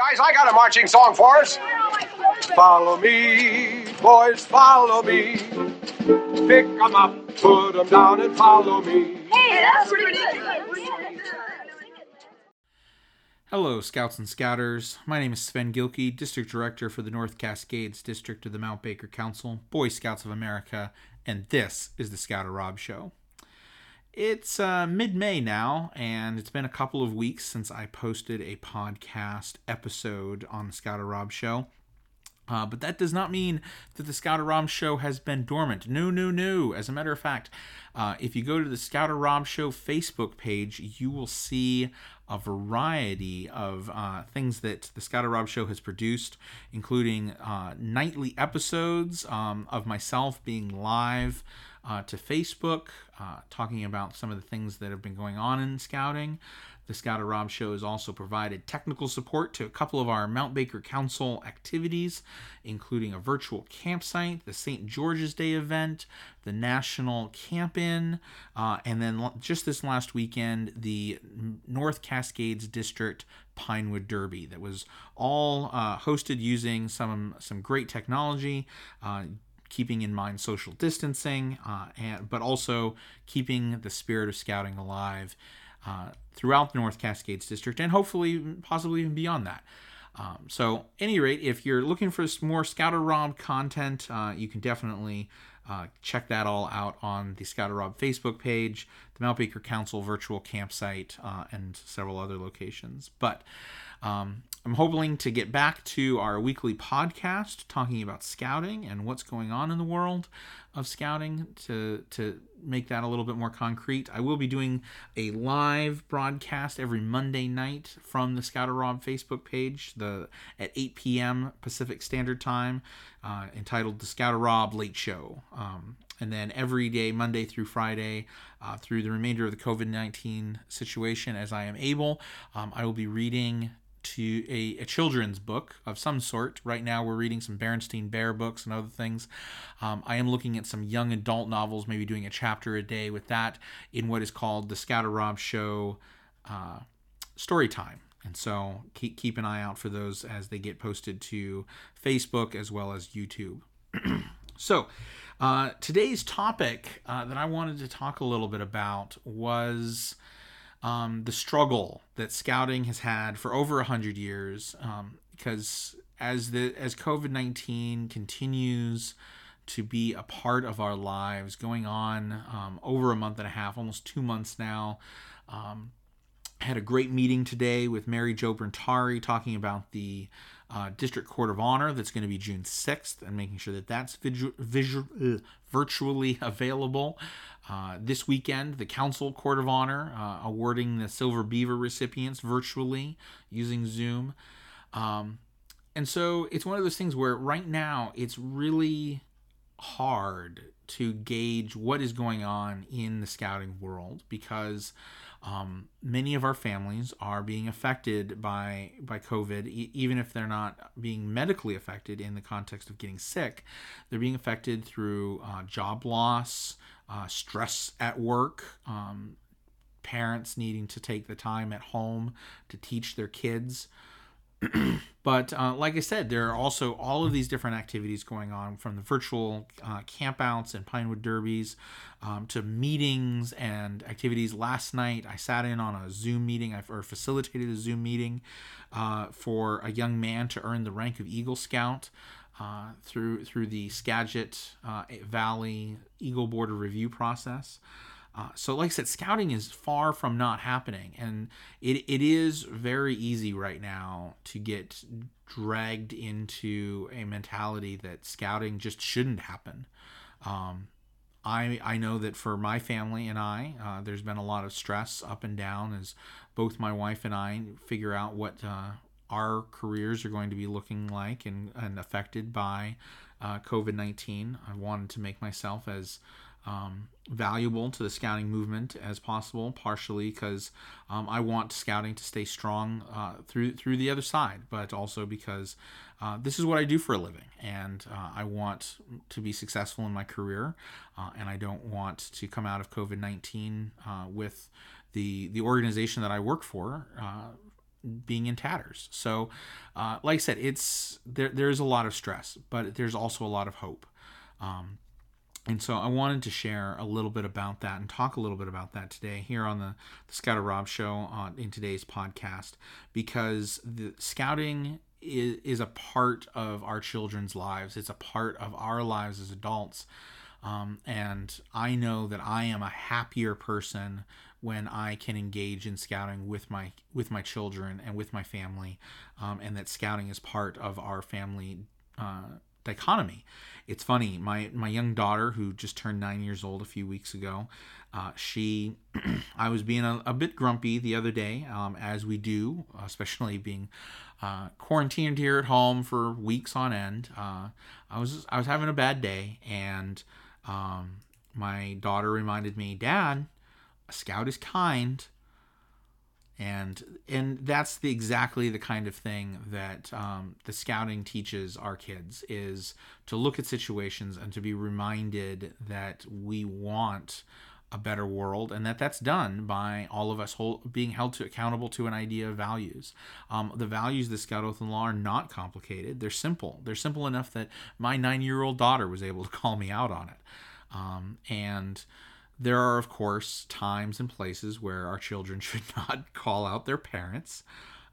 Guys, I got a marching song for us. Follow me, boys, follow me. Pick 'em up, put 'em down, and follow me. Hey, that's pretty good. Hello, Scouts and Scouters. My name is Sven Gilkey, District Director for the North Cascades District of the Mount Baker Council, Boy Scouts of America, and this is the Scouter Rob Show. It's uh, mid May now, and it's been a couple of weeks since I posted a podcast episode on the Scouter Rob Show. Uh, but that does not mean that the Scouter Rob Show has been dormant. No, no, no. As a matter of fact, uh, if you go to the Scouter Rob Show Facebook page, you will see a variety of uh, things that the Scouter Rob Show has produced, including uh, nightly episodes um, of myself being live uh, to Facebook, uh, talking about some of the things that have been going on in scouting. The Scouter Rob Show has also provided technical support to a couple of our Mount Baker Council activities, including a virtual campsite, the St. George's Day event, the National Camp In, uh, and then just this last weekend, the North Cascades District Pinewood Derby that was all uh, hosted using some some great technology. Uh, keeping in mind social distancing, uh, and but also keeping the spirit of scouting alive uh, throughout the North Cascades district, and hopefully, possibly even beyond that. Um, so, any rate, if you're looking for more Scouter Rob content, uh, you can definitely uh, check that all out on the Scouter Rob Facebook page, the Mount Baker Council virtual campsite, uh, and several other locations. But um, I'm hoping to get back to our weekly podcast talking about scouting and what's going on in the world of scouting to to make that a little bit more concrete. I will be doing a live broadcast every Monday night from the Scouter Rob Facebook page, the at 8 p.m. Pacific Standard Time, uh, entitled "The Scouter Rob Late Show." Um, and then every day, Monday through Friday, uh, through the remainder of the COVID 19 situation, as I am able, um, I will be reading to a, a, children's book of some sort. Right now, we're reading some Berenstain Bear books and other things. Um, I am looking at some young adult novels, maybe doing a chapter a day with that in what is called the Scouter Rob Show uh, Story Time. And so keep, keep an eye out for those as they get posted to Facebook as well as YouTube. so, uh, today's topic uh, that I wanted to talk a little bit about was um, the struggle that scouting has had for over a hundred years, um, because as the as COVID nineteen continues to be a part of our lives, going on um, over a month and a half, almost two months now. Um, had a great meeting today with Mary Jo Brentari talking about the uh, District Court of Honor that's going to be June 6th and making sure that that's visual, visual, uh, virtually available. Uh, this weekend, the Council Court of Honor uh, awarding the Silver Beaver recipients virtually using Zoom. Um, and so it's one of those things where right now it's really hard to gauge what is going on in the scouting world because um, many of our families are being affected by by COVID, e- even if they're not being medically affected in the context of getting sick. They're being affected through uh, job loss, uh, stress at work, um, parents needing to take the time at home to teach their kids. but uh, like I said, there are also all of these different activities going on from the virtual uh, campouts and Pinewood Derbies um, to meetings and activities. Last night, I sat in on a Zoom meeting or facilitated a Zoom meeting uh, for a young man to earn the rank of Eagle Scout. Uh, through through the Skagit uh, Valley Eagle Board of Review process. Uh, so, like I said, scouting is far from not happening, and it, it is very easy right now to get dragged into a mentality that scouting just shouldn't happen. Um, I I know that for my family and I, uh, there's been a lot of stress up and down as both my wife and I figure out what uh, our careers are going to be looking like and, and affected by uh, COVID 19. I wanted to make myself as um, valuable to the scouting movement as possible, partially because um, I want scouting to stay strong uh, through through the other side, but also because uh, this is what I do for a living, and uh, I want to be successful in my career, uh, and I don't want to come out of COVID nineteen uh, with the the organization that I work for uh, being in tatters. So, uh, like I said, it's there. There's a lot of stress, but there's also a lot of hope. Um, and so I wanted to share a little bit about that and talk a little bit about that today here on the, the Scouter Rob Show on, in today's podcast because the scouting is, is a part of our children's lives. It's a part of our lives as adults. Um, and I know that I am a happier person when I can engage in scouting with my with my children and with my family, um, and that scouting is part of our family uh, dichotomy. It's funny. My my young daughter, who just turned nine years old a few weeks ago, uh, she, I was being a, a, bit grumpy the other day, um, as we do, especially being uh, quarantined here at home for weeks on end. Uh, I was I was having a bad day, and um, my daughter reminded me, Dad, a scout is kind. And and that's the exactly the kind of thing that um, the scouting teaches our kids is to look at situations and to be reminded that we want a better world and that that's done by all of us hold, being held to accountable to an idea of values. Um, the values of the scout oath and law are not complicated. They're simple. They're simple enough that my nine year old daughter was able to call me out on it. Um, and there are, of course, times and places where our children should not call out their parents.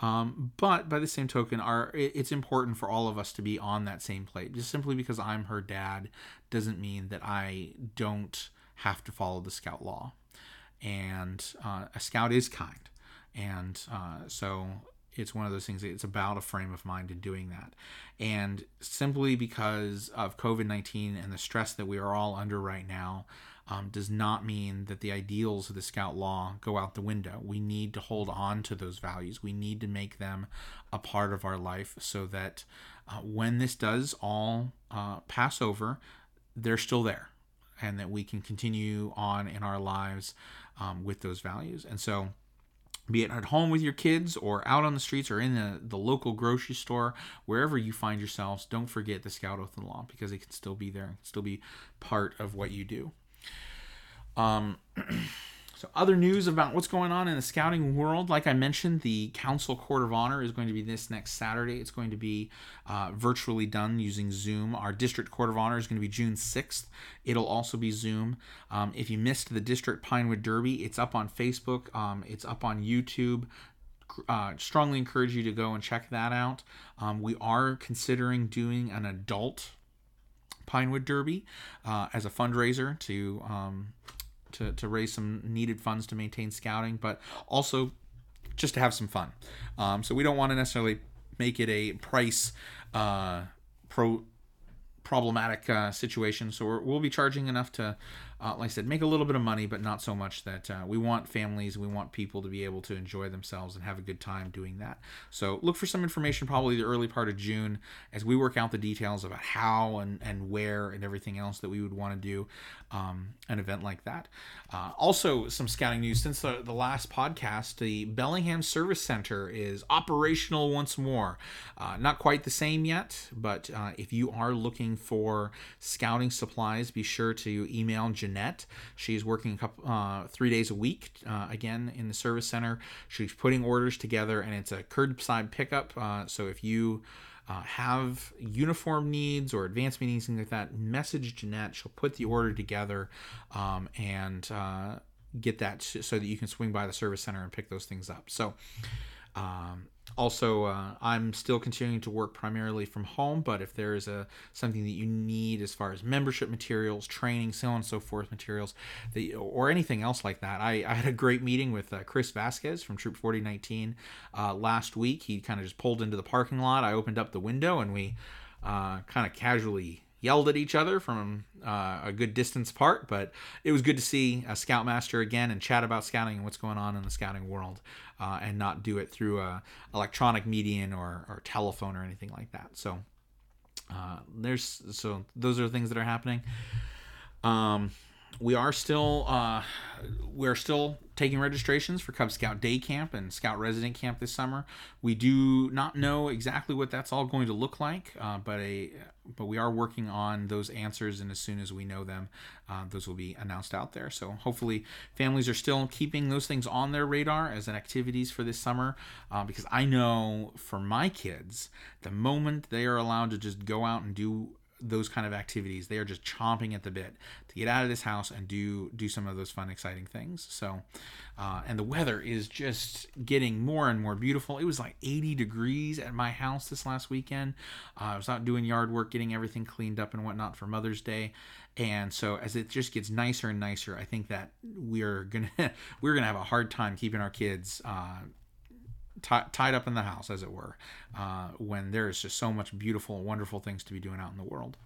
Um, but by the same token, our it's important for all of us to be on that same plate. Just simply because I'm her dad doesn't mean that I don't have to follow the scout law. And uh, a scout is kind, and uh, so it's one of those things it's about a frame of mind in doing that. And simply because of covid-19 and the stress that we are all under right now um, does not mean that the ideals of the scout law go out the window. We need to hold on to those values. We need to make them a part of our life so that uh, when this does all uh, pass over they're still there and that we can continue on in our lives um, with those values. And so be it at home with your kids or out on the streets or in the, the local grocery store, wherever you find yourselves, don't forget the Scout Oath and Law because it can still be there, still be part of what you do. Um, So, other news about what's going on in the scouting world, like I mentioned, the Council Court of Honor is going to be this next Saturday. It's going to be uh, virtually done using Zoom. Our District Court of Honor is going to be June 6th. It'll also be Zoom. Um, if you missed the District Pinewood Derby, it's up on Facebook, um, it's up on YouTube. Uh, strongly encourage you to go and check that out. Um, we are considering doing an adult Pinewood Derby uh, as a fundraiser to um, to, to raise some needed funds to maintain scouting, but also just to have some fun. Um, so we don't want to necessarily make it a price uh, pro problematic uh, situation. So we will be charging enough to uh, like I said, make a little bit of money, but not so much that uh, we want families, we want people to be able to enjoy themselves and have a good time doing that. So look for some information probably the early part of June as we work out the details about how and, and where and everything else that we would want to do um, an event like that. Uh, also, some scouting news since the, the last podcast, the Bellingham Service Center is operational once more. Uh, not quite the same yet, but uh, if you are looking for scouting supplies, be sure to email Jeanette. She's working a couple, uh, three days a week, uh, again, in the service center. She's putting orders together, and it's a curbside pickup. Uh, so if you uh, have uniform needs or advanced needs, things like that, message Jeanette. She'll put the order together um, and uh, get that so that you can swing by the service center and pick those things up. So, um, also uh, i'm still continuing to work primarily from home but if there is a something that you need as far as membership materials training so on and so forth materials the, or anything else like that I, I had a great meeting with uh, chris vasquez from troop 4019 uh, last week. He kind of just pulled into the parking lot. I opened up the window and we uh, kind of casually yelled at each other from uh, a good distance apart, but it was good to see a Scoutmaster again and chat about scouting and what's going on in the scouting world, uh, and not do it through a electronic medium or, or telephone or anything like that. So uh, there's so those are things that are happening. Um, we are still uh, we're still taking registrations for Cub Scout Day Camp and Scout Resident Camp this summer. We do not know exactly what that's all going to look like, uh, but a but we are working on those answers, and as soon as we know them, uh, those will be announced out there. So hopefully, families are still keeping those things on their radar as an activities for this summer, uh, because I know for my kids, the moment they are allowed to just go out and do those kind of activities. They are just chomping at the bit to get out of this house and do do some of those fun, exciting things. So, uh, and the weather is just getting more and more beautiful. It was like 80 degrees at my house this last weekend. Uh, I was out doing yard work, getting everything cleaned up and whatnot for Mother's Day. And so, as it just gets nicer and nicer, I think that we're gonna we're gonna have a hard time keeping our kids. Uh, t- tied up in the house, as it were, uh, when there is just so much beautiful, wonderful things to be doing out in the world.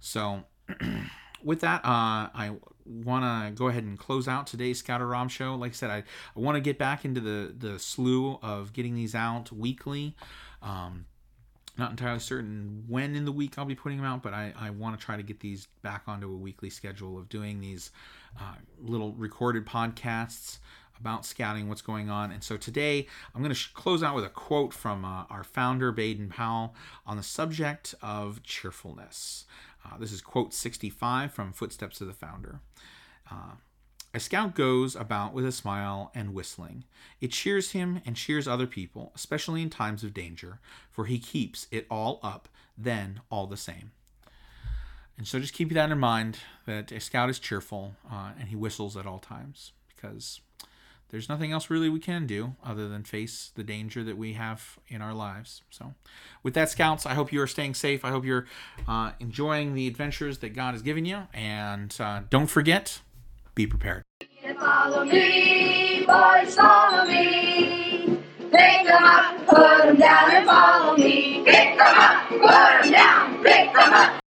So, with that, uh, I want to go ahead and close out today's Scouter Rob show. Like I said, I, I want to get back into the the slew of getting these out weekly. Um, not entirely certain when in the week I'll be putting them out, but I, I want to try to get these back onto a weekly schedule of doing these uh, little recorded podcasts about scouting, what's going on. And so today I'm going to sh- close out with a quote from uh, our founder, Baden Powell, on the subject of cheerfulness. Uh, this is quote 65 from Footsteps of the Founder. Uh, a scout goes about with a smile and whistling. It cheers him and cheers other people, especially in times of danger, for he keeps it all up, then all the same. And so just keep that in mind that a scout is cheerful uh, and he whistles at all times because there's nothing else really we can do other than face the danger that we have in our lives. So, with that, Scouts, I hope you are staying safe. I hope you're uh, enjoying the adventures that God has given you. And uh, don't forget, be prepared. Follow me, boys, follow me. Pick them up, put them down, and follow me. Pick them up, put them down, pick them up.